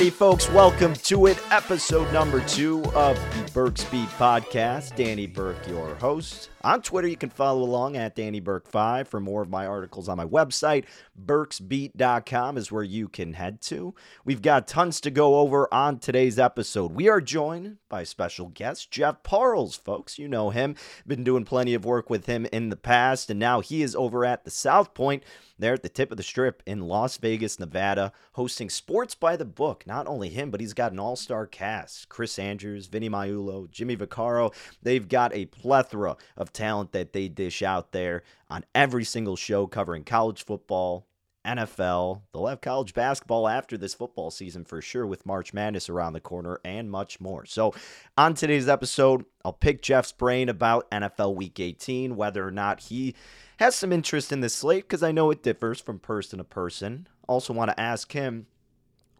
Alrighty, folks, welcome to it. Episode number two of the Burke's Beat podcast. Danny Burke, your host. On Twitter, you can follow along at Danny Burke5 for more of my articles on my website. Burksbeat.com is where you can head to. We've got tons to go over on today's episode. We are joined by special guest Jeff Parles, folks. You know him. Been doing plenty of work with him in the past, and now he is over at the South Point there at the tip of the strip in Las Vegas, Nevada, hosting Sports by the Book. Not only him, but he's got an all star cast Chris Andrews, Vinny Magliulo, Jimmy Vaccaro. They've got a plethora of talent that they dish out there on every single show covering college football, NFL. They'll have college basketball after this football season for sure, with March Madness around the corner and much more. So, on today's episode, I'll pick Jeff's brain about NFL Week 18, whether or not he has some interest in this slate, because I know it differs from person to person. Also, want to ask him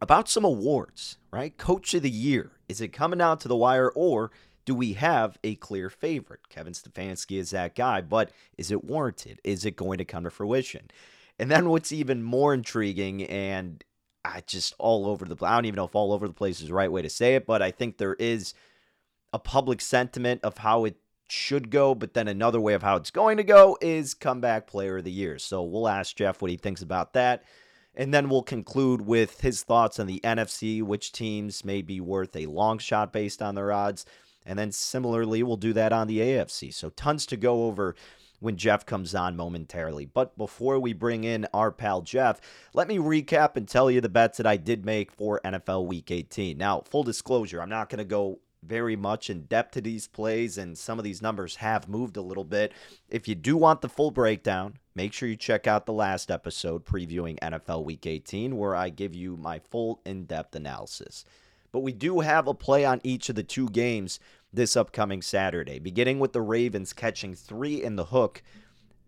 about some awards, right? Coach of the Year. Is it coming out to the wire, or do we have a clear favorite? Kevin Stefanski is that guy, but is it warranted? Is it going to come to fruition? And then what's even more intriguing and I just all over the I don't even know if all over the place is the right way to say it, but I think there is a public sentiment of how it should go, but then another way of how it's going to go is comeback player of the year. So we'll ask Jeff what he thinks about that. And then we'll conclude with his thoughts on the NFC, which teams may be worth a long shot based on their odds. And then similarly, we'll do that on the AFC. So tons to go over when Jeff comes on momentarily. But before we bring in our pal Jeff, let me recap and tell you the bets that I did make for NFL Week 18. Now, full disclosure, I'm not going to go very much in depth to these plays, and some of these numbers have moved a little bit. If you do want the full breakdown, make sure you check out the last episode previewing NFL Week 18, where I give you my full in depth analysis. But we do have a play on each of the two games this upcoming Saturday, beginning with the Ravens catching three in the hook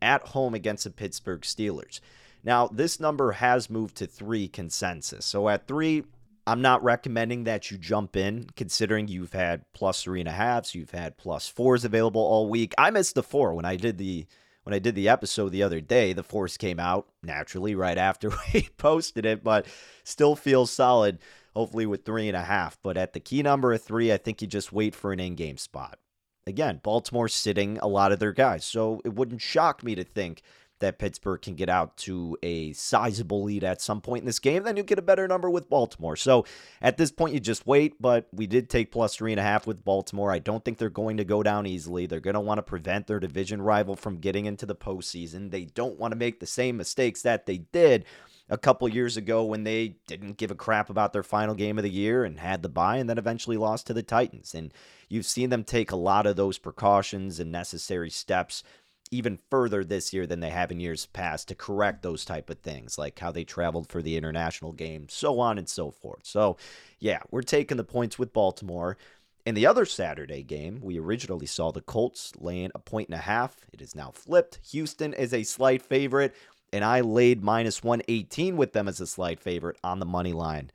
at home against the Pittsburgh Steelers. Now, this number has moved to three consensus. So at three, I'm not recommending that you jump in, considering you've had plus three and a halves, you've had plus fours available all week. I missed the four when I did the when I did the episode the other day. The fours came out naturally right after we posted it, but still feels solid hopefully with three and a half. But at the key number of three, I think you just wait for an in game spot. Again, Baltimore sitting a lot of their guys. So it wouldn't shock me to think that Pittsburgh can get out to a sizable lead at some point in this game, then you get a better number with Baltimore. So at this point, you just wait, but we did take plus three and a half with Baltimore. I don't think they're going to go down easily. They're going to want to prevent their division rival from getting into the postseason. They don't want to make the same mistakes that they did a couple years ago when they didn't give a crap about their final game of the year and had the bye and then eventually lost to the Titans. And you've seen them take a lot of those precautions and necessary steps even further this year than they have in years past to correct those type of things like how they traveled for the international game so on and so forth. So yeah we're taking the points with baltimore. In the other saturday game we originally saw the colts laying a point and a half. It is now flipped. Houston is a slight favorite and I laid minus 118 with them as a slight favorite on the money line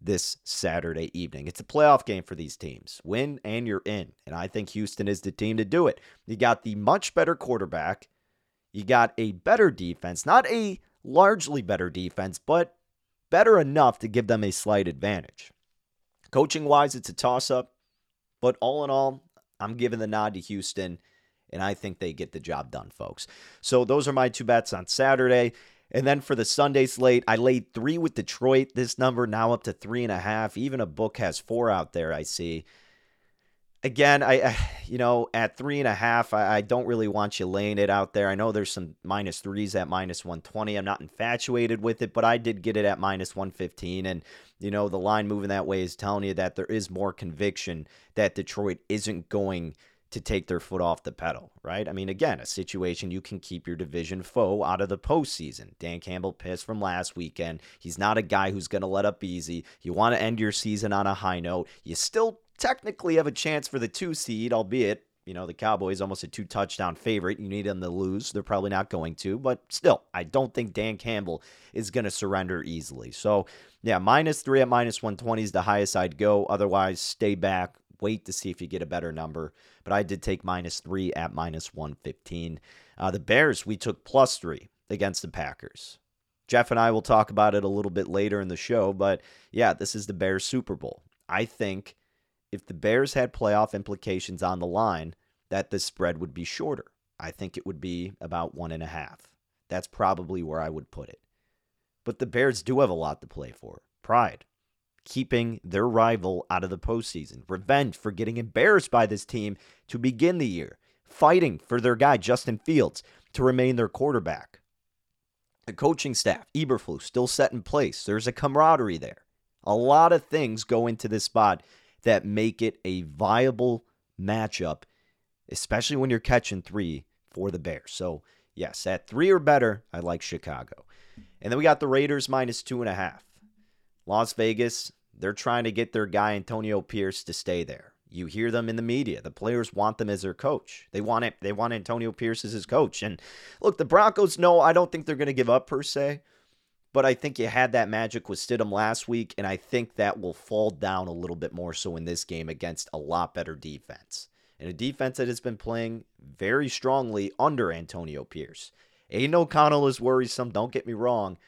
this Saturday evening. It's a playoff game for these teams. Win and you're in. And I think Houston is the team to do it. You got the much better quarterback. You got a better defense, not a largely better defense, but better enough to give them a slight advantage. Coaching wise, it's a toss up. But all in all, I'm giving the nod to Houston and I think they get the job done, folks. So those are my two bets on Saturday. And then for the Sunday slate, I laid three with Detroit. This number now up to three and a half. Even a book has four out there, I see. Again, I, you know, at three and a half, I, I don't really want you laying it out there. I know there's some minus threes at minus 120. I'm not infatuated with it, but I did get it at minus 115. And, you know, the line moving that way is telling you that there is more conviction that Detroit isn't going to take their foot off the pedal, right? I mean, again, a situation you can keep your division foe out of the postseason. Dan Campbell pissed from last weekend. He's not a guy who's going to let up easy. You want to end your season on a high note. You still technically have a chance for the two seed, albeit, you know, the Cowboys almost a two touchdown favorite. You need them to lose. They're probably not going to, but still, I don't think Dan Campbell is going to surrender easily. So, yeah, minus three at minus 120 is the highest I'd go. Otherwise, stay back, wait to see if you get a better number. But I did take minus three at minus 115. Uh, the Bears, we took plus three against the Packers. Jeff and I will talk about it a little bit later in the show, but yeah, this is the Bears Super Bowl. I think if the Bears had playoff implications on the line, that the spread would be shorter. I think it would be about one and a half. That's probably where I would put it. But the Bears do have a lot to play for pride, keeping their rival out of the postseason, revenge for getting embarrassed by this team to begin the year, fighting for their guy, Justin Fields, to remain their quarterback. The coaching staff, Eberflus, still set in place. There's a camaraderie there. A lot of things go into this spot that make it a viable matchup, especially when you're catching three for the Bears. So, yes, at three or better, I like Chicago. And then we got the Raiders minus two and a half. Las Vegas, they're trying to get their guy Antonio Pierce to stay there. You hear them in the media. The players want them as their coach. They want it. They want Antonio Pierce as his coach. And look, the Broncos. No, I don't think they're going to give up per se, but I think you had that magic with Stidham last week, and I think that will fall down a little bit more so in this game against a lot better defense and a defense that has been playing very strongly under Antonio Pierce. Aidan O'Connell is worrisome, don't get me wrong,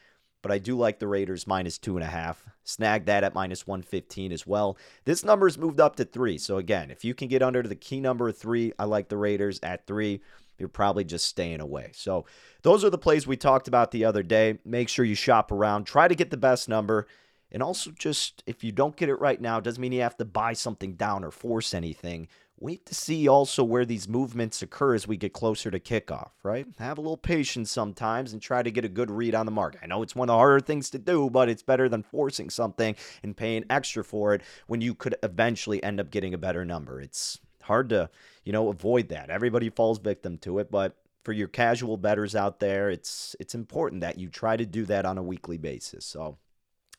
but I do like the Raiders minus two and a half. Snag that at minus 115 as well. This number has moved up to three. So, again, if you can get under the key number of three, I like the Raiders at three. You're probably just staying away. So, those are the plays we talked about the other day. Make sure you shop around, try to get the best number. And also, just if you don't get it right now, doesn't mean you have to buy something down or force anything wait to see also where these movements occur as we get closer to kickoff, right? Have a little patience sometimes and try to get a good read on the market. I know it's one of the harder things to do, but it's better than forcing something and paying extra for it when you could eventually end up getting a better number. It's hard to, you know, avoid that. Everybody falls victim to it, but for your casual betters out there, it's it's important that you try to do that on a weekly basis. So,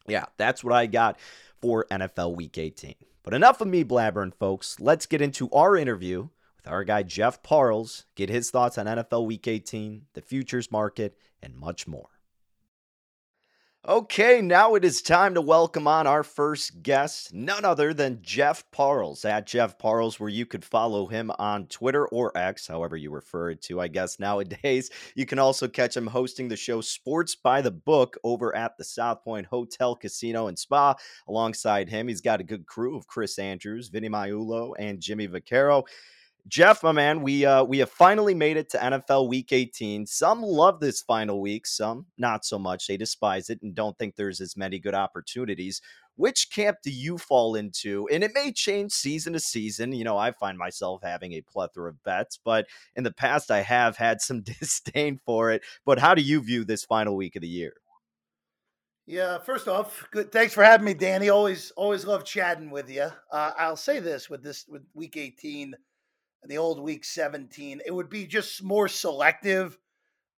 yeah, that's what I got for NFL Week 18. But enough of me blabbering, folks. Let's get into our interview with our guy Jeff Parles, get his thoughts on NFL Week 18, the futures market, and much more. Okay, now it is time to welcome on our first guest, none other than Jeff Parles at Jeff Parles, where you could follow him on Twitter or X, however you refer it to, I guess, nowadays. You can also catch him hosting the show Sports by the Book over at the South Point Hotel, Casino, and Spa. Alongside him, he's got a good crew of Chris Andrews, Vinny Magliulo, and Jimmy Vaccaro. Jeff, my man, we uh, we have finally made it to NFL Week 18. Some love this final week, some not so much. They despise it and don't think there's as many good opportunities. Which camp do you fall into? And it may change season to season. You know, I find myself having a plethora of bets, but in the past I have had some disdain for it. But how do you view this final week of the year? Yeah, first off, good. Thanks for having me, Danny. Always, always love chatting with you. Uh, I'll say this with this with Week 18 the old week 17. It would be just more selective.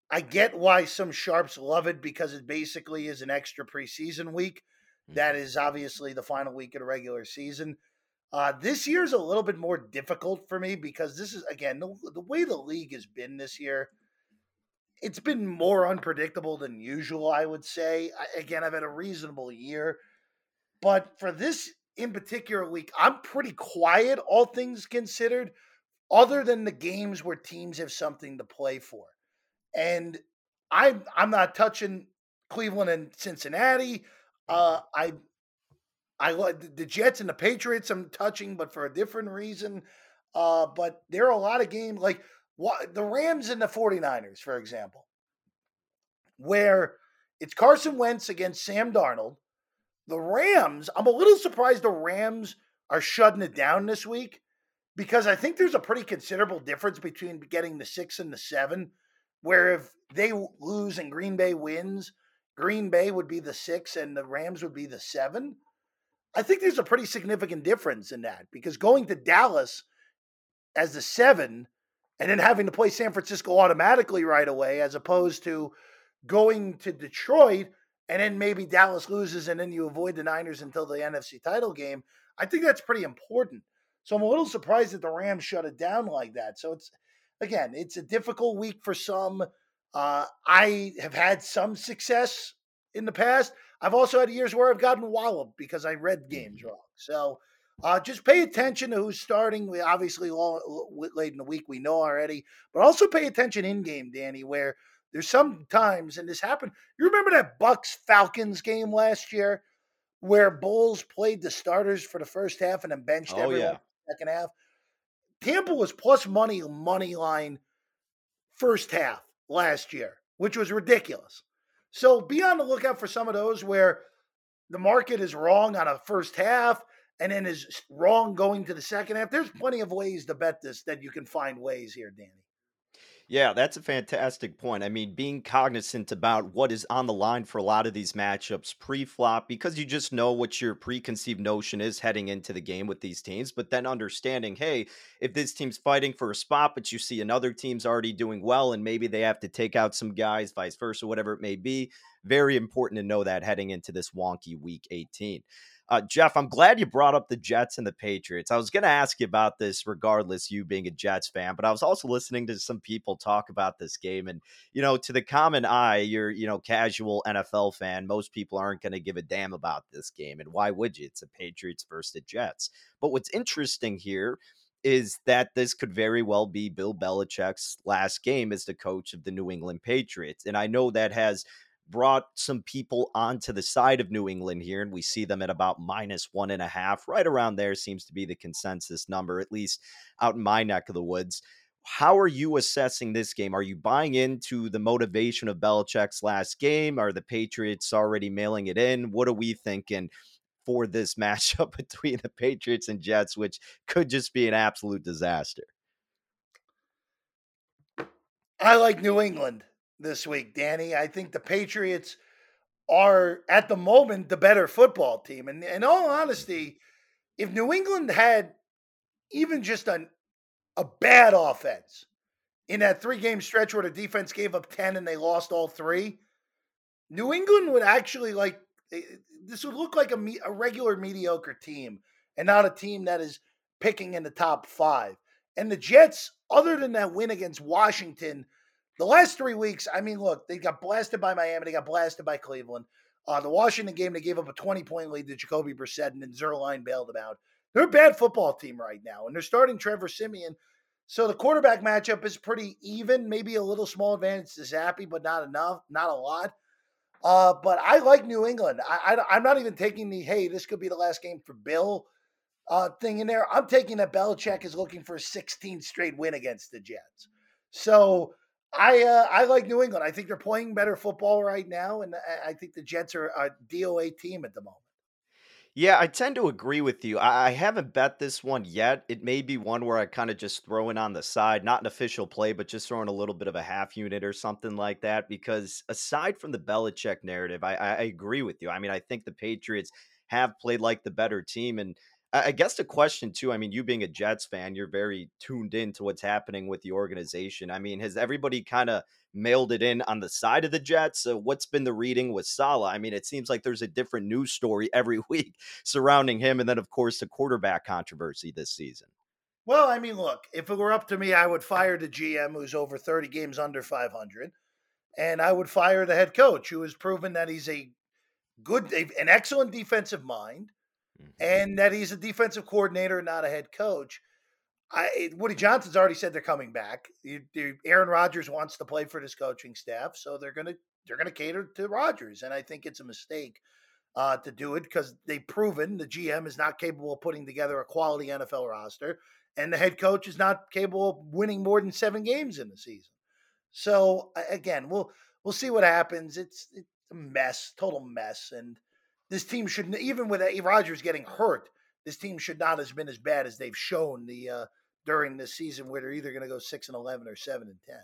I get why some sharps love it because it basically is an extra preseason week. That mm-hmm. obviously the final week of the regular season. Uh, this year is a little bit more difficult for me because this is, again, the, the way the league has been this year. It's been more unpredictable than usual, I would say. I, again, I've had a reasonable year. But for this in particular week, I'm pretty quiet, all things considered other than the games where teams have something to play for. And I'm I'm not touching Cleveland and Cincinnati. Uh, I I the Jets and the Patriots. I'm touching, but for a different reason. Uh, but there are a lot of games like what the Rams and the 49ers, for example, where it's Carson Wentz against Sam Darnold. The Rams, I'm a little surprised the Rams are shutting it down this week because I think there's a pretty considerable difference between getting the six and the seven. Where if they lose and Green Bay wins, Green Bay would be the six and the Rams would be the seven. I think there's a pretty significant difference in that because going to Dallas as the seven and then having to play San Francisco automatically right away, as opposed to going to Detroit and then maybe Dallas loses and then you avoid the Niners until the NFC title game. I think that's pretty important. So I'm a little surprised that the Rams shut it down like that. So it's again, it's a difficult week for some. Uh, I have had some success in the past. I've also had years where I've gotten walloped because I read games mm-hmm. wrong. So uh, just pay attention to who's starting. We obviously late in the week we know already, but also pay attention in game, Danny, where there's some times, and this happened. You remember that Bucs Falcons game last year where Bowles played the starters for the first half and then benched oh, everyone yeah. Second half? Tampa was plus money money line first half last year, which was ridiculous. So be on the lookout for some of those where the market is wrong on a first half and then is wrong going to the second half. There's plenty of ways to bet this that you can find ways here, Danny. Yeah, that's a fantastic point. I mean, being cognizant about what is on the line for a lot of these matchups pre flop, because you just know what your preconceived notion is heading into the game with these teams. But then understanding, hey, if this team's fighting for a spot, but you see another team's already doing well and maybe they have to take out some guys, vice versa, whatever it may be, very important to know that heading into this wonky week 18. Uh, Jeff, I'm glad you brought up the Jets and the Patriots. I was going to ask you about this, regardless, you being a Jets fan, but I was also listening to some people talk about this game. And, you know, to the common eye, you're, you know, casual NFL fan. Most people aren't going to give a damn about this game. And why would you? It's a Patriots versus the Jets. But what's interesting here is that this could very well be Bill Belichick's last game as the coach of the New England Patriots. And I know that has brought some people onto the side of New England here, and we see them at about minus one and a half. Right around there seems to be the consensus number, at least out in my neck of the woods. How are you assessing this game? Are you buying into the motivation of Belichick's last game? Are the Patriots already mailing it in? What are we thinking for this matchup between the Patriots and Jets, which could just be an absolute disaster? I like New England this week, Danny. I think the Patriots are at the moment the better football team. And in all honesty, if New England had even just an, a bad offense in that three game stretch where the defense gave up 10 and they lost all three, New England would actually like eh, this would look like a, a regular mediocre team and not a team that is picking in the top five. And the Jets, other than that win against Washington, the last three weeks, I mean, look, they got blasted by Miami, they got blasted by Cleveland. Uh, the Washington game, they gave up a 20 point lead to Jacoby Brissett, and then Zuerlein bailed them out. They're a bad football team right now, and they're starting Trevor Siemian. So the quarterback matchup is pretty even, maybe a little small advantage to Zappe, but not enough, not a lot. Uh, but I like New England. I, I, am not even taking the hey, this could be the last game for Bill uh, thing in there. I'm taking that Belichick is looking for a 16 straight win against the Jets. So I uh, I like New England. I think they're playing better football right now, and I think the Jets are a DOA team at the moment. Yeah, I tend to agree with you. I, haven't bet this one yet. It may be one where I kind of just throw in on the side, not an official play, but just throwing a little bit of a half unit or something like that. Because aside from the Belichick narrative, I, I agree with you. I mean, I think the Patriots have played like the better team, and I guess the question too, I mean, you being a Jets fan, you're very tuned in to what's happening with the organization. I mean, has everybody kind of mailed it in on the side of the Jets? What's been the reading with Saleh? I mean, it seems like there's a different news story every week surrounding him, and then of course the quarterback controversy this season. Well, I mean, look, if it were up to me, I would fire the GM who's over 30 games under 500, and I would fire the head coach who has proven that he's a good, an excellent defensive mind mm-hmm. and that he's a defensive coordinator, not a head coach. I, Woody Johnson's already said they're coming back. You, you, Aaron Rodgers wants to play for this coaching staff, so they're gonna they're gonna cater to Rodgers, and I think it's a mistake uh, to do it because they've proven the GM is not capable of putting together a quality NFL roster, and the head coach is not capable of winning more than seven games in the season. So again, we'll we'll see what happens. It's it's a mess, total mess, and this team should even with Rodgers getting hurt, this team should not have been as bad as they've shown the uh, during this season, where they're either going to go six and eleven or seven and ten.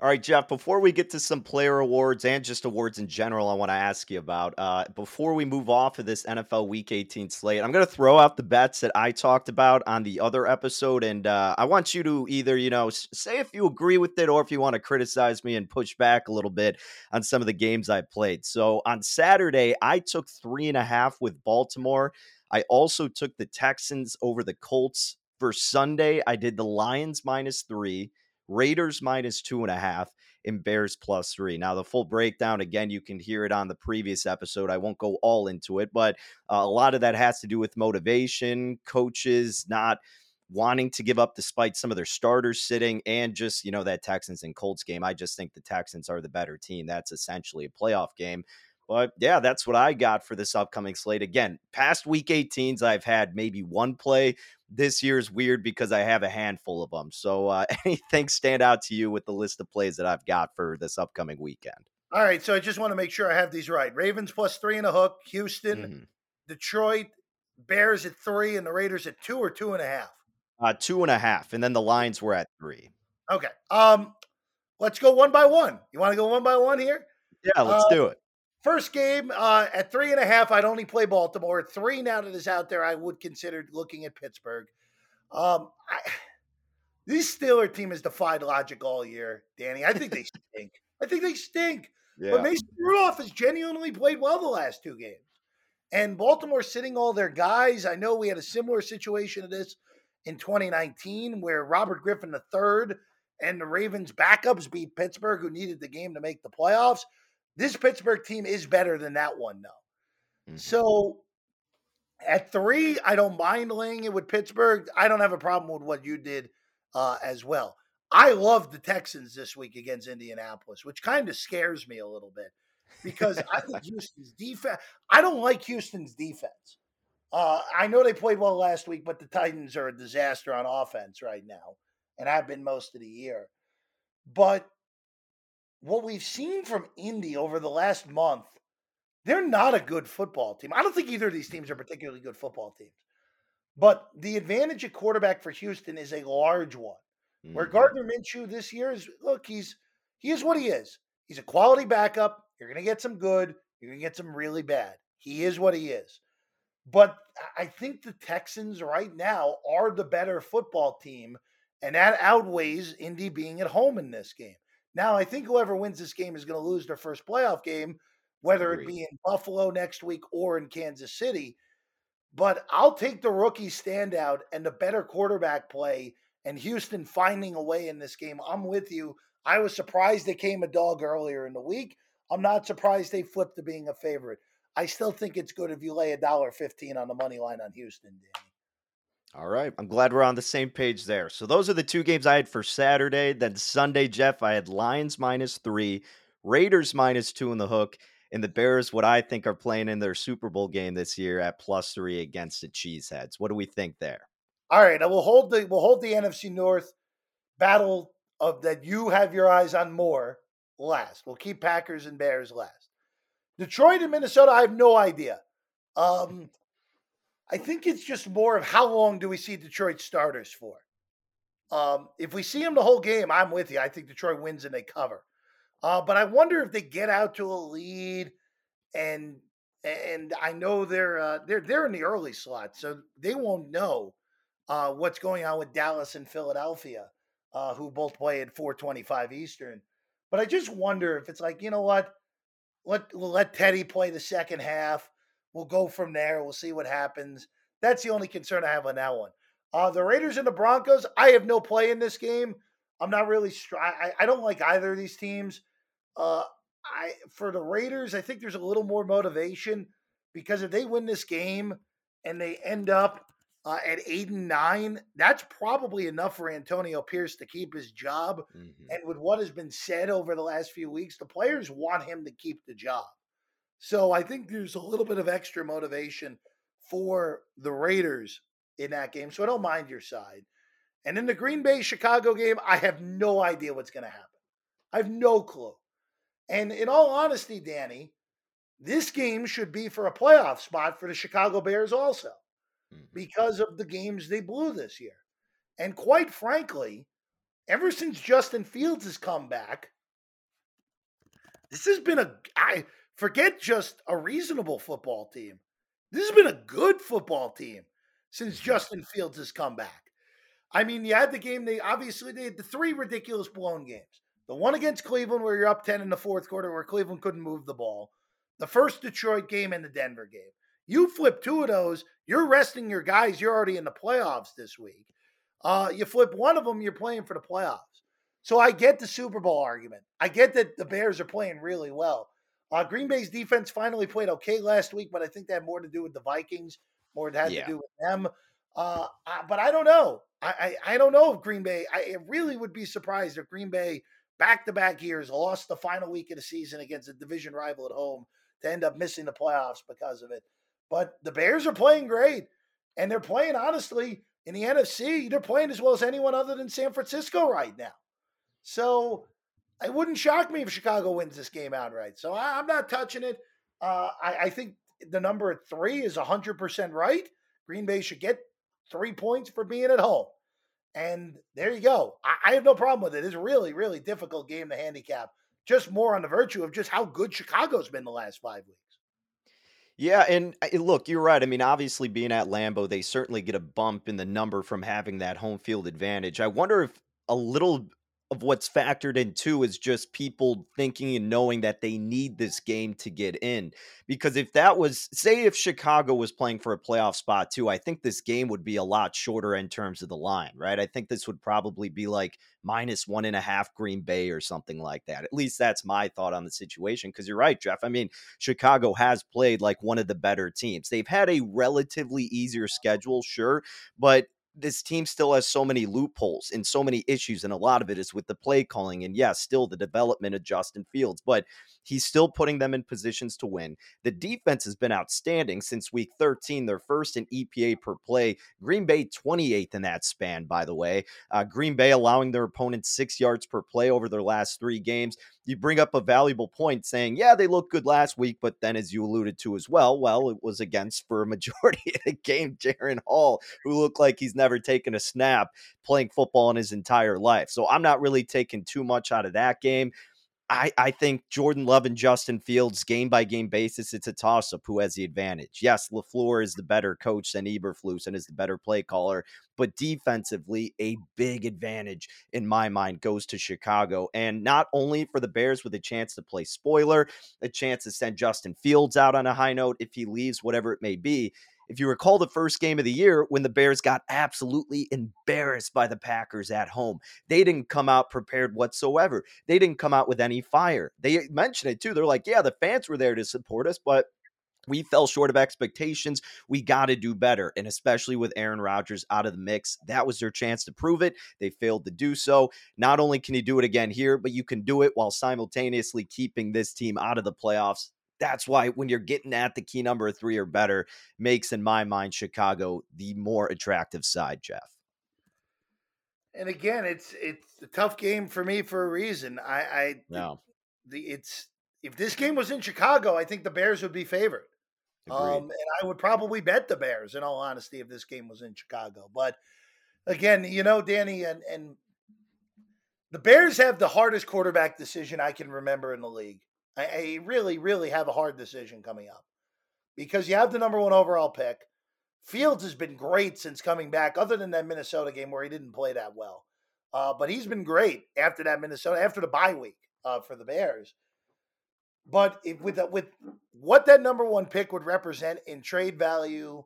All right, Jeff, before we get to some player awards and just awards in general, I want to ask you about. Uh, before we move off of this NFL Week 18 slate, I'm going to throw out the bets that I talked about on the other episode. And uh, I want you to either, you know, say if you agree with it or if you want to criticize me and push back a little bit on some of the games I played. So on Saturday, I took three and a half with Baltimore. I also took the Texans over the Colts. For Sunday, I did the Lions minus three. Raiders minus two and a half, and Bears plus three. Now, the full breakdown, again, you can hear it on the previous episode. I won't go all into it, but uh, a lot of that has to do with motivation, coaches not wanting to give up despite some of their starters sitting and just, you know, that Texans and Colts game. I just think the Texans are the better team. That's essentially a playoff game. But yeah, that's what I got for this upcoming slate. Again, past week 18s, I've had maybe one play. This year's weird because I have a handful of them. So, uh, anything stand out to you with the list of plays that I've got for this upcoming weekend? All right. So, I just want to make sure I have these right Ravens plus three and a hook, Houston, mm-hmm. Detroit, Bears at three, and the Raiders at two or two and a half? Uh, two and a half. And then the lines were at three. Okay. Um, let's go one by one. You want to go one by one here? Yeah, let's uh, do it. First game uh, at three and a half, I'd only play Baltimore. Three now that is out there, I would consider looking at Pittsburgh. Um, I, this Steeler team has defied logic all year, Danny. I think they stink. I think they stink. Yeah. But Mason Rudolph has genuinely played well the last two games. And Baltimore sitting all their guys. I know we had a similar situation to this in 2019 where Robert Griffin III and the Ravens backups beat Pittsburgh, who needed the game to make the playoffs. This Pittsburgh team is better than that one, though. Mm-hmm. So at three, I don't mind laying it with Pittsburgh. I don't have a problem with what you did uh, as well. I love the Texans this week against Indianapolis, which kind of scares me a little bit because I think Houston's defense. I don't like Houston's defense. Uh, I know they played well last week, but the Titans are a disaster on offense right now, and have been most of the year. But what we've seen from Indy over the last month, they're not a good football team. I don't think either of these teams are particularly good football teams. But the advantage at quarterback for Houston is a large one. Mm-hmm. Where Gardner Minshew this year is look, he's he is what he is. He's a quality backup. You're going to get some good. You're going to get some really bad. He is what he is. But I think the Texans right now are the better football team, and that outweighs Indy being at home in this game. Now, I think whoever wins this game is going to lose their first playoff game, whether it be in Buffalo next week or in Kansas City. But I'll take the rookie standout and the better quarterback play and Houston finding a way in this game. I'm with you. I was surprised they came a dog earlier in the week. I'm not surprised they flipped to being a favorite. I still think it's good if you lay a dollar fifteen on the money line on Houston, Danny. All right. I'm glad we're on the same page there. So those are the two games I had for Saturday. Then Sunday, Jeff, I had Lions minus three, Raiders minus two in the hook, and the Bears, what I think are playing in their Super Bowl game this year at plus three against the Cheeseheads. What do we think there? All right. I will hold the we'll hold the NFC North battle of that you have your eyes on more last. We'll keep Packers and Bears last. Detroit and Minnesota, I have no idea. Um, I think it's just more of how long do we see Detroit starters for? Um, if we see them the whole game, I'm with you. I think Detroit wins and they cover. Uh, but I wonder if they get out to a lead, and and I know they're uh, they're they're in the early slot, so they won't know uh, what's going on with Dallas and Philadelphia, uh, who both play at 4:25 Eastern. But I just wonder if it's like you know what, let let Teddy play the second half. We'll go from there. We'll see what happens. That's the only concern I have on that one. Uh, the Raiders and the Broncos, I have no play in this game. I'm not really. Str- I, I don't like either of these teams. Uh, I for the Raiders, I think there's a little more motivation because if they win this game and they end up uh, at eight and nine, that's probably enough for Antonio Pierce to keep his job. Mm-hmm. And with what has been said over the last few weeks, the players want him to keep the job. So I think there's a little bit of extra motivation for the Raiders in that game. So I don't mind your side. And in the Green Bay Chicago game, I have no idea what's going to happen. I have no clue. And in all honesty, Danny, this game should be for a playoff spot for the Chicago Bears also mm-hmm. because of the games they blew this year. And quite frankly, ever since Justin Fields has come back, this has been a I Forget just a reasonable football team. This has been a good football team since mm-hmm. Justin Fields has come back. I mean, you had the game, they obviously they had the three ridiculous blown games. The one against Cleveland where you're up 10 in the fourth quarter where Cleveland couldn't move the ball. The first Detroit game and the Denver game. You flip two of those, you're resting your guys, you're already in the playoffs this week. Uh, you flip one of them, you're playing for the playoffs. So I get the Super Bowl argument. I get that the Bears are playing really well. Uh, Green Bay's defense finally played okay last week, but I think that had more to do with the Vikings, more it had yeah. to do with them. Uh, but I don't know. I, I, I don't know if Green Bay. I really would be surprised if Green Bay back to back years lost the final week of the season against a division rival at home to end up missing the playoffs because of it. But the Bears are playing great, and they're playing honestly in the NFC. They're playing as well as anyone other than San Francisco right now. So it wouldn't shock me if Chicago wins this game outright. So I, am not touching it. Uh, I, I think the number at three is 100% right. Green Bay should get three points for being at home. And there you go. I, I, have no problem with it. It's a really, really difficult game to handicap. Just more on the virtue of just how good Chicago's been the last five weeks. Yeah, and look, you're right. I mean, obviously, being at Lambeau, they certainly get a bump in the number from having that home field advantage. I wonder if a little of what's factored in too is just people thinking and knowing that they need this game to get in. Because if that was, say, if Chicago was playing for a playoff spot too, I think this game would be a lot shorter in terms of the line, right? I think this would probably be like minus one and a half Green Bay or something like that. At least that's my thought on the situation. Because you're right, Jeff. I mean, Chicago has played like one of the better teams. They've had a relatively easier schedule, sure, but this team still has so many loopholes and so many issues, and a lot of it is with the play calling. And yes, still the development of Justin Fields, but he's still putting them in positions to win. The defense has been outstanding since week 13. They're first in EPA per play. Green Bay 28th in that span, by the way. Uh, Green Bay allowing their opponents six yards per play over their last three games. You bring up a valuable point saying, yeah, they looked good last week, but then as you alluded to as well, well, it was against for a majority of the game Jaren Hall, who looked like he's never taken a snap playing football in his entire life. So I'm not really taking too much out of that game. I, I think Jordan Love and Justin Fields, game by game basis, it's a toss up who has the advantage. Yes, LaFleur is the better coach than Eberflus and is the better play caller, but defensively, a big advantage in my mind goes to Chicago. And not only for the Bears with a chance to play spoiler, a chance to send Justin Fields out on a high note if he leaves, whatever it may be if you recall the first game of the year when the Bears got absolutely embarrassed by the Packers at home, they didn't come out prepared whatsoever. They didn't come out with any fire. They mentioned it too. They're like, yeah, the fans were there to support us, but we fell short of expectations. We got to do better. And especially with Aaron Rodgers out of the mix, that was their chance to prove it. They failed to do so. Not only can you do it again here, but you can do it while simultaneously keeping this team out of the playoffs that's why when you're getting at the key number of three or better, makes in my mind Chicago the more attractive side, Jeff. And again, it's it's a tough game for me for a reason. I, I no. the it's if this game was in Chicago, I think the Bears would be favored. Um, and I would probably bet the Bears, in all honesty, if this game was in Chicago. But again, you know, Danny, and and the Bears have the hardest quarterback decision I can remember in the league. I, I really, really have a hard decision coming up because you have the number one overall pick. Fields has been great since coming back, other than that Minnesota game where he didn't play that well. Uh, but he's been great after that Minnesota, after the bye week uh, for the Bears. But if, with with what that number one pick would represent in trade value,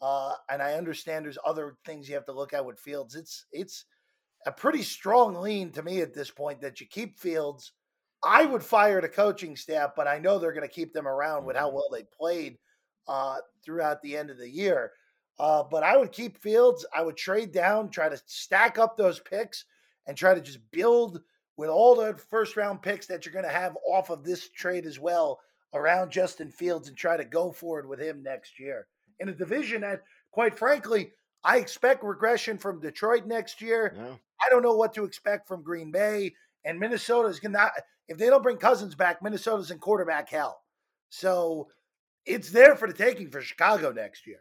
uh, and I understand there's other things you have to look at with Fields. It's it's a pretty strong lean to me at this point that you keep Fields I would fire the coaching staff, but I know they're going to keep them around with how mm-hmm. well they played uh, throughout the end of the year. Uh, but I would keep Fields. I would trade down, try to stack up those picks, and try to just build with all the first round picks that you're going to have off of this trade as well around Justin Fields and try to go forward with him next year in a division that, quite frankly, I expect regression from Detroit next year. Yeah. I don't know what to expect from Green Bay. And Minnesota is going to, if they don't bring Cousins back, Minnesota's in quarterback hell. So it's there for the taking for Chicago next year.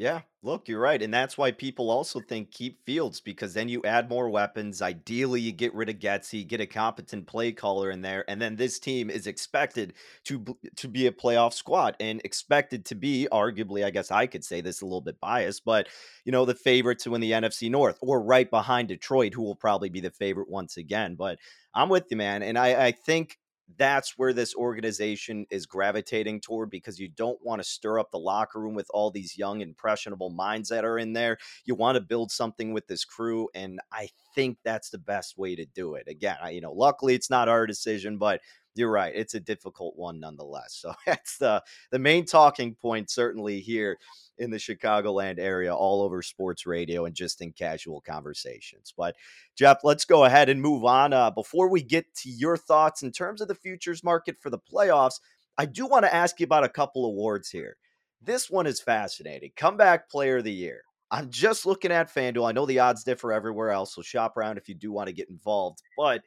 Yeah, look, you're right. And that's why people also think keep Fields because then you add more weapons. Ideally, you get rid of Getsy, get a competent play caller in there, and then this team is expected to to be a playoff squad and expected to be arguably, I guess I could say this a little bit biased, but you know, the favorite to win the NFC North or right behind Detroit, who will probably be the favorite once again. But I'm with you, man. And I, I think that's where this organization is gravitating toward because you don't want to stir up the locker room with all these young, impressionable minds that are in there. You want to build something with this crew, and I think that's the best way to do it. Again, I, you know, luckily it's not our decision, but you're right. It's a difficult one nonetheless. So that's the the main talking point certainly here in the Chicagoland area, all over sports radio and just in casual conversations. But Jeff, let's go ahead and move on. Uh, before we get to your thoughts in terms of the futures market for the playoffs, I do want to ask you about a couple awards here. This one is fascinating. Comeback Player of the Year. I'm just looking at FanDuel. I know the odds differ everywhere else, so shop around if you do want to get involved. But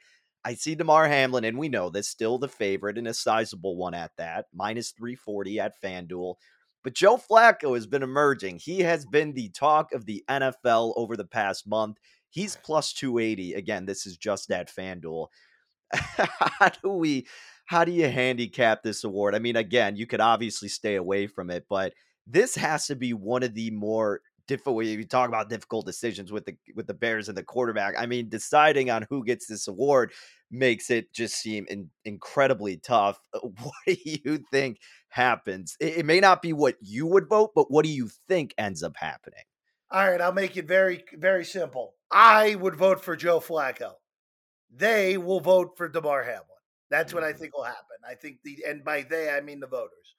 I see Damar Hamlin, and we know this still the favorite and a sizable one at that, minus 340 at FanDuel. But Joe Flacco has been emerging. He has been the talk of the NFL over the past month. He's plus 280. Again, this is just at FanDuel. how do we how do you handicap this award? I mean, again, you could obviously stay away from it, but this has to be one of the more difficult you talk about difficult decisions with the with the Bears and the quarterback. I mean, deciding on who gets this award makes it just seem in, incredibly tough. What do you think happens? It, it may not be what you would vote, but what do you think ends up happening? All right, I'll make it very very simple. I would vote for Joe Flacco. They will vote for Damar Hamlin. That's what I mm-hmm. think will happen. I think the and by they I mean the voters.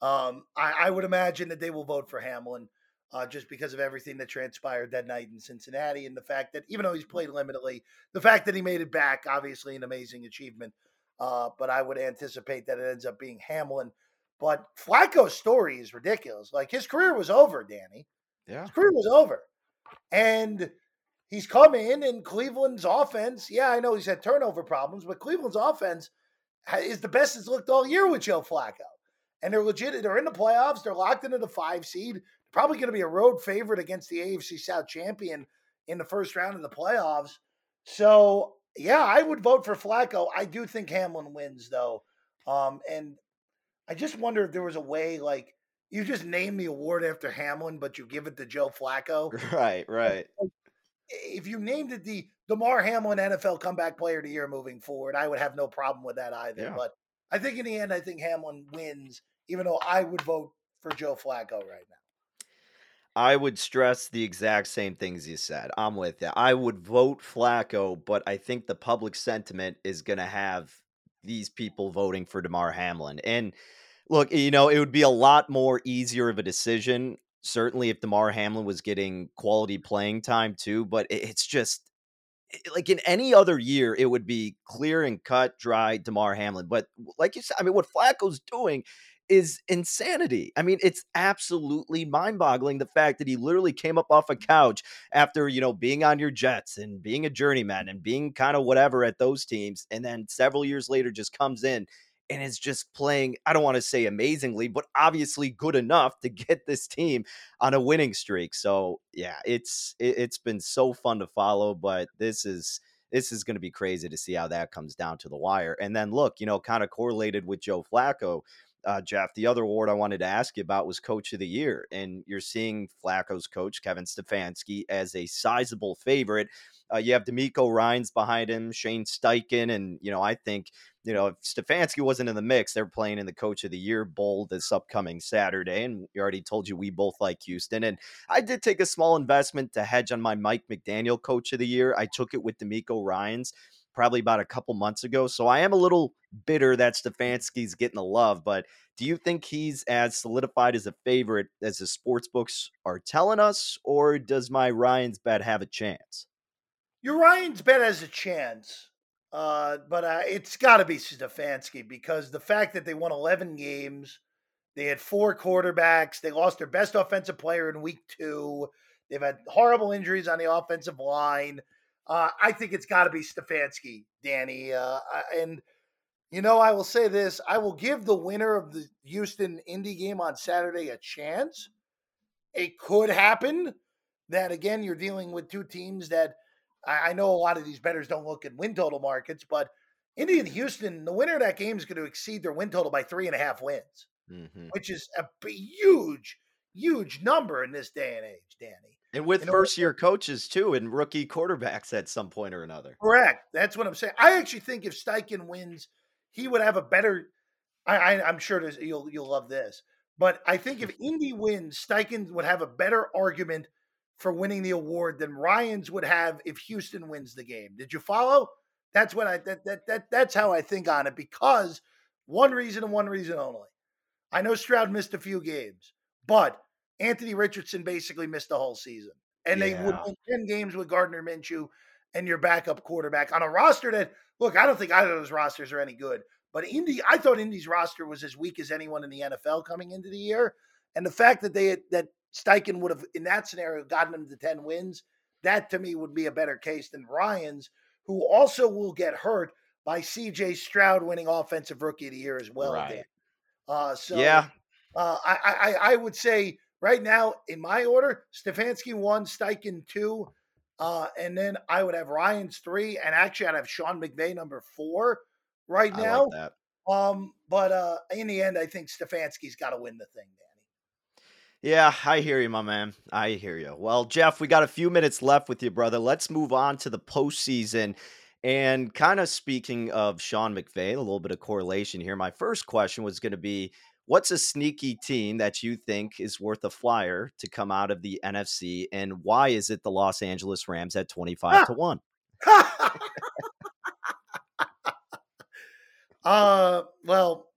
Um, I, I would imagine that they will vote for Hamlin uh, just because of everything that transpired that night in Cincinnati and the fact that even though he's played limitedly, the fact that he made it back, obviously an amazing achievement. Uh, but I would anticipate that it ends up being Hamlin. But Flacco's story is ridiculous. Like his career was over, Danny. Yeah. His career was over. And he's come in and Cleveland's offense. Yeah, I know he's had turnover problems, but Cleveland's offense is the best it's looked all year with Joe Flacco. And they're legit. They're in the playoffs. They're locked into the five seed probably going to be a road favorite against the AFC South champion in the first round of the playoffs. So, yeah, I would vote for Flacco. I do think Hamlin wins, though. Um, and I just wonder if there was a way, like, you just name the award after Hamlin, but you give it to Joe Flacco. Right, right. If you named it the Damar Hamlin NFL Comeback Player of the Year moving forward, I would have no problem with that either. Yeah. But I think in the end, I think Hamlin wins, even though I would vote for Joe Flacco right now. I would stress the exact same things you said. I'm with you. I would vote Flacco, but I think the public sentiment is going to have these people voting for Damar Hamlin. And look, you know, it would be a lot more easier of a decision, certainly if Damar Hamlin was getting quality playing time too, but it's just like in any other year, it would be clear and cut, dry Damar Hamlin. But like you said, I mean, what Flacco's doing is insanity. I mean, it's absolutely mind-boggling the fact that he literally came up off a couch after, you know, being on your Jets and being a journeyman and being kind of whatever at those teams and then several years later just comes in and is just playing, I don't want to say amazingly, but obviously good enough to get this team on a winning streak. So, yeah, it's it, it's been so fun to follow, but this is this is going to be crazy to see how that comes down to the wire. And then look, you know, kind of correlated with Joe Flacco, uh, Jeff, the other award I wanted to ask you about was Coach of the Year, and you're seeing Flacco's coach Kevin Stefanski as a sizable favorite. Uh, you have DeMeco Ryans behind him, Shane Steichen, and you know I think you know if Stefanski wasn't in the mix, they're playing in the Coach of the Year bowl this upcoming Saturday. And we already told you we both like Houston, and I did take a small investment to hedge on my Mike McDaniel Coach of the Year. I took it with DeMeco Ryans probably about a couple months ago. So I am a little bitter that Stefanski's getting the love, but do you think he's as solidified as a favorite as the sports books are telling us, or does my Ryan's bet have a chance? Your Ryan's bet has a chance, uh, but uh, it's got to be Stefanski because the fact that they won 11 games, they had four quarterbacks, they lost their best offensive player in week two, they've had horrible injuries on the offensive line. Uh, I think it's got to be Stefanski, Danny. Uh, and, you know, I will say this I will give the winner of the Houston Indy game on Saturday a chance. It could happen that, again, you're dealing with two teams that I, I know a lot of these bettors don't look at win total markets, but Indy and Houston, the winner of that game is going to exceed their win total by three and a half wins, mm-hmm. which is a huge, huge number in this day and age, Danny. And with know, first year coaches too, and rookie quarterbacks at some point or another. Correct. That's what I'm saying. I actually think if Steichen wins, he would have a better. I, I, am sure you'll you'll love this, but I think if Indy wins, Steichen would have a better argument for winning the award than Ryans would have if Houston wins the game. Did you follow? That's what I that that that that's how I think on it because one reason and one reason only. I know Stroud missed a few games, but Anthony Richardson basically missed the whole season. And they would win 10 games with Gardner Minshew and your backup quarterback on a roster that look, I don't think either of those rosters are any good. But Indy, I thought Indy's roster was as weak as anyone in the NFL coming into the year. And the fact that they had, that Steichen would have in that scenario gotten them to 10 wins, that to me would be a better case than Ryans, who also will get hurt by CJ Stroud winning offensive rookie of the year as well. Right. Uh, so yeah, uh, I, I I would say right now in my order, Stefanski one, Steichen two, uh, and then I would have Ryans three, and actually I'd have Sean McVay number four right now. Like um, but uh, in the end, I think Stefanski's got to win the thing, Danny. Yeah, I hear you, my man. I hear you. Well, Jeff, we got a few minutes left with you, brother. Let's move on to the postseason. And kind of speaking of Sean McVay, a little bit of correlation here. My first question was going to be what's a sneaky team that you think is worth a flyer to come out of the NFC? And why is it the Los Angeles Rams at 25 to 1? uh, well,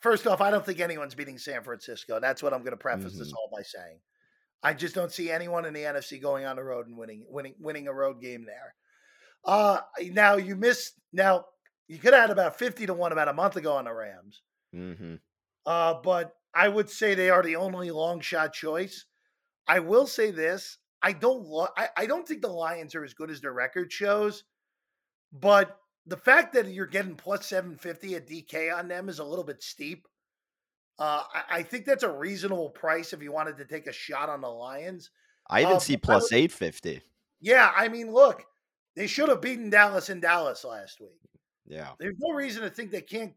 first off, I don't think anyone's beating San Francisco. That's what I'm going to preface mm-hmm. this all by saying. I just don't see anyone in the NFC going on the road and winning winning winning a road game there. Uh, now you missed. Now you could have had about fifty to one about a month ago on the Rams. Mm-hmm. Uh, but I would say they are the only long shot choice. I will say this: I don't. Lo- I, I don't think the Lions are as good as their record shows, but the fact that you're getting plus seven fifty at DK on them is a little bit steep. Uh, I, I, think that's a reasonable price if you wanted to take a shot on the Lions. I even uh, see plus eight fifty. Yeah, I mean, look, they should have beaten Dallas in Dallas last week. Yeah. There's no reason to think they can't.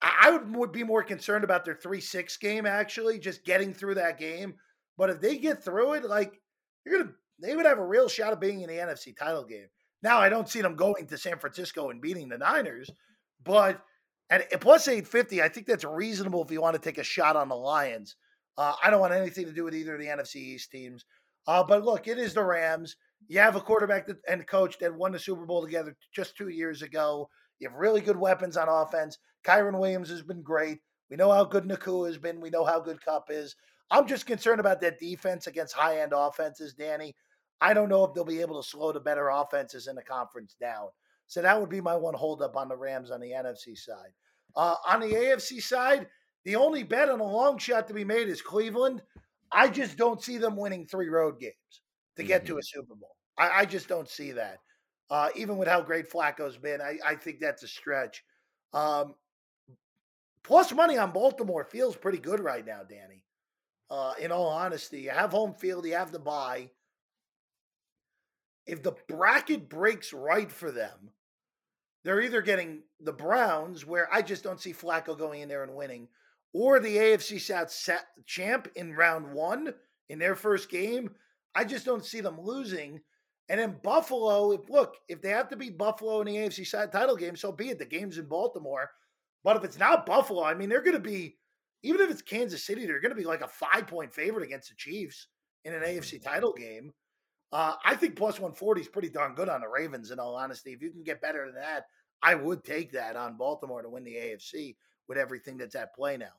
I would, be more concerned about their 3 6 game, actually, just getting through that game. But if they get through it, like, you're going to, they would have a real shot of being in the NFC title game. Now, I don't see them going to San Francisco and beating the Niners, but at plus 850, I think that's reasonable if you want to take a shot on the Lions. Uh, I don't want anything to do with either of the NFC East teams. Uh, but look, it is the Rams. You have a quarterback that, and coach that won the Super Bowl together just two years ago. You have really good weapons on offense. Kyren Williams has been great. We know how good Nacua has been. We know how good Kupp is. I'm just concerned about that defense against high end offenses, Danny. I don't know if they'll be able to slow the better offenses in the conference down. So that would be my one holdup on the Rams on the NFC side. Uh, on the AFC side, the only bet on a long shot to be made is Cleveland. I just don't see them winning three road games to get mm-hmm. to a Super Bowl. I, I, just don't see that. Uh, even with how great Flacco's been, I, I think that's a stretch. Um, plus money on Baltimore feels pretty good right now, Danny. Uh, in all honesty, you have home field, you have the bye. If the bracket breaks right for them, they're either getting the Browns, where I just don't see Flacco going in there and winning, or the AFC South champ in round one in their first game. I just don't see them losing. And then Buffalo, if look, if they have to beat Buffalo in the AFC side title game, so be it. The game's in Baltimore. But if it's not Buffalo, I mean, they're going to be, even if it's Kansas City, they're going to be like a five point favorite against the Chiefs in an AFC mm-hmm. title game. Uh, I think plus 140 is pretty darn good on the Ravens, in all honesty. If you can get better than that, I would take that on Baltimore to win the AFC with everything that's at play now.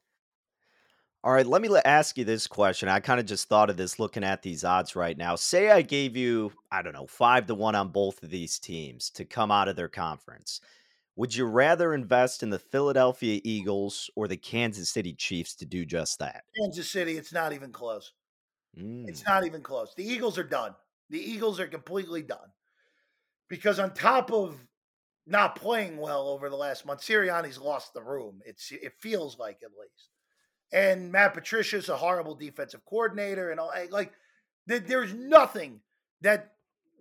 All right, let me ask you this question. I kind of just thought of this looking at these odds right now. Say I gave you, I don't know, five to one on both of these teams to come out of their conference. Would you rather invest in the Philadelphia Eagles or the Kansas City Chiefs to do just that? Kansas City, it's not even close. Mm. It's not even close. The Eagles are done. The Eagles are completely done. Because on top of not playing well over the last month, Sirianni's lost the room. It's it feels like at least and Matt Patricia's a horrible defensive coordinator, and all eh, like there's nothing that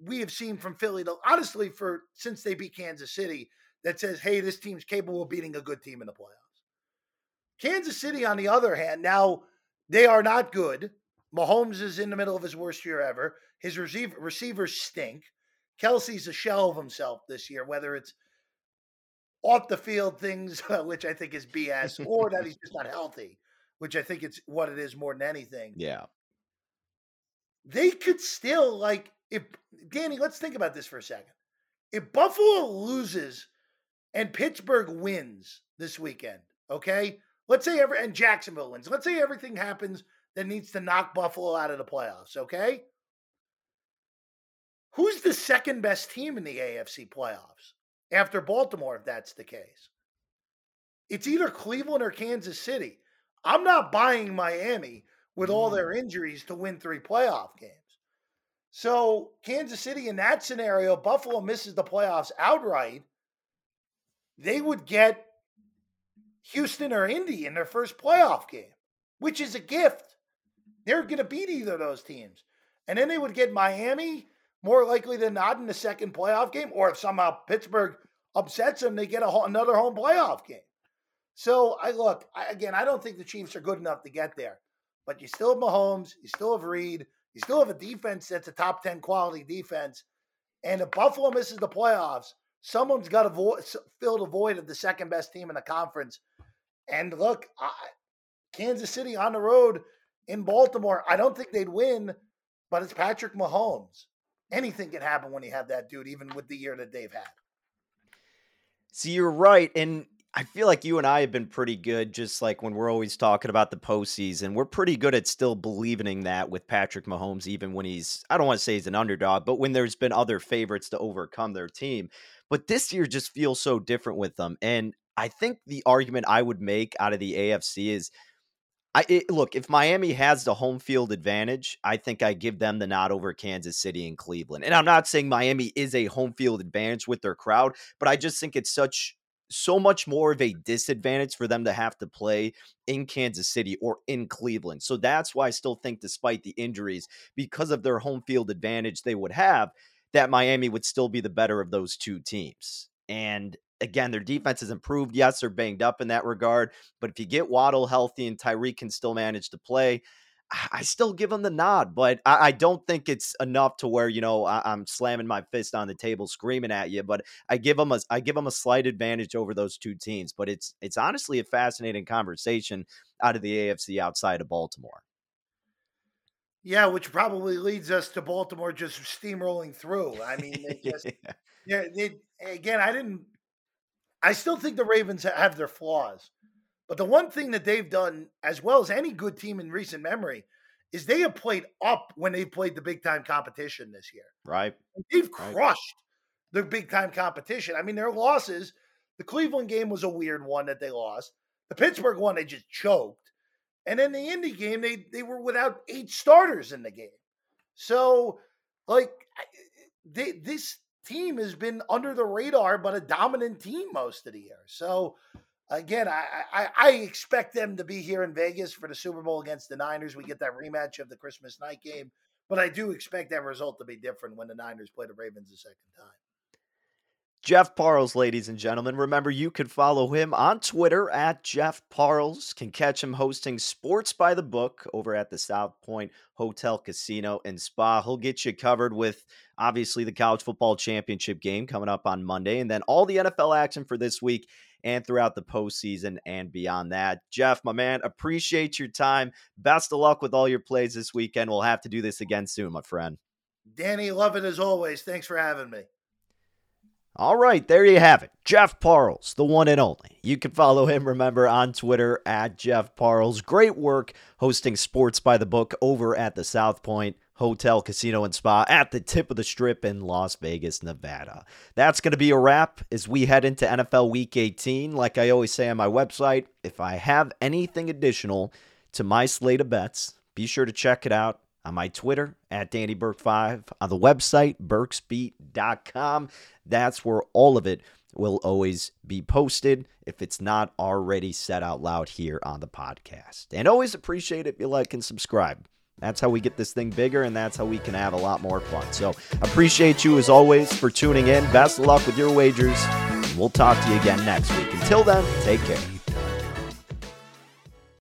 we have seen from Philly, honestly, for since they beat Kansas City, that says, "Hey, this team's capable of beating a good team in the playoffs." Kansas City, on the other hand, now they are not good. Mahomes is in the middle of his worst year ever. His receiver, receivers stink. Kelce's a shell of himself this year, whether it's off the field things, which I think is BS, or that he's just not healthy which I think it's what it is more than anything. Yeah. They could still like if Danny, let's think about this for a second. if Buffalo loses and Pittsburgh wins this weekend, okay? Let's say every and Jacksonville wins. Let's say everything happens that needs to knock Buffalo out of the playoffs, okay? Who's the second best team in the AFC playoffs after Baltimore, if that's the case? It's either Cleveland or Kansas City. I'm not buying Miami with all their mm. injuries to win three playoff games. So, Kansas City in that scenario, Buffalo misses the playoffs outright. They would get Houston or Indy in their first playoff game, which is a gift. They're going to beat either of those teams. And then they would get Miami more likely than not in the second playoff game, or if somehow Pittsburgh upsets them, they get a, another home playoff game. So I look I, again. I don't think the Chiefs are good enough to get there, but you still have Mahomes, you still have Reid, you still have a defense that's a top ten quality defense. And if Buffalo misses the playoffs, someone's got to vo- fill the void of the second best team in the conference. And look, I, Kansas City on the road in Baltimore, I don't think they'd win, but it's Patrick Mahomes anything can happen when you have that dude, even with the year that they've had. See, you're right. And I feel like you and I have been pretty good, just like when we're always talking about the postseason. We're pretty good at still believing in that with Patrick Mahomes, even when he's, I don't want to say he's an underdog, but when there's been other favorites to overcome their team. But this year just feels so different with them. And I think the argument I would make out of the AFC is I it, look if Miami has the home field advantage, I think I give them the nod over Kansas City and Cleveland. And I'm not saying Miami is a home field advantage with their crowd, but I just think it's such so much more of a disadvantage for them to have to play in Kansas City or in Cleveland. So that's why I still think, despite the injuries, because of their home field advantage they would have, that Miami would still be the better of those two teams. And again, their defense has improved. Yes, they're banged up in that regard, but if you get Waddle healthy and Tyreek can still manage to play, I still give them the nod, but I, I don't think it's enough to where you know I, am slamming my fist on the table, screaming at you. But I give them a I give them a slight advantage over those two teams. But it's it's honestly a fascinating conversation out of the AFC outside of Baltimore. Yeah, which probably leads us to Baltimore just steamrolling through. I mean, they just yeah. They, again, I didn't I still think the Ravens have their flaws. But the one thing that they've done, as well as any good team in recent memory, is they have played up when they've played the big time competition this year. Right. They've crushed right. the big time competition. I mean, their losses, the Cleveland game was a weird one that they lost. The Pittsburgh one, they just choked. And then the Indy game, they they were without eight starters in the game. So, like, they, this team has been under the radar, but a dominant team most of the year. So again, I, I, I expect them to be here in Vegas for the Super Bowl against the Niners. We get that rematch of the Christmas night game, but I do expect that result to be different when the Niners play the Ravens a second time. Jeff Parles, ladies and gentlemen. Remember, you can follow him on Twitter at Jeff Parles. Can catch him hosting Sports by the Book over at the South Point Hotel, Casino, and Spa. He'll get you covered with obviously the college football championship game coming up on Monday, and then all the NFL action for this week and throughout the postseason and beyond that. Jeff, my man, appreciate your time. Best of luck with all your plays this weekend. We'll have to do this again soon, my friend. Danny, love it as always. Thanks for having me. All right, there you have it. Jeff Parles, the one and only. You can follow him, remember, on Twitter at Jeff Parles. Great work hosting Sports by the Book over at the South Point Hotel, Casino, and Spa at the tip of the strip in Las Vegas, Nevada. That's going to be a wrap as we head into NFL Week 18. Like I always say on my website, if I have anything additional to my slate of bets, be sure to check it out on my Twitter at Danny Burke5, on the website, burksbeat.com. That's where all of it will always be posted if it's not already said out loud here on the podcast. And always appreciate it if you like and subscribe. That's how we get this thing bigger, and that's how we can have a lot more fun. So, appreciate you as always for tuning in. Best of luck with your wagers. And we'll talk to you again next week. Until then, take care.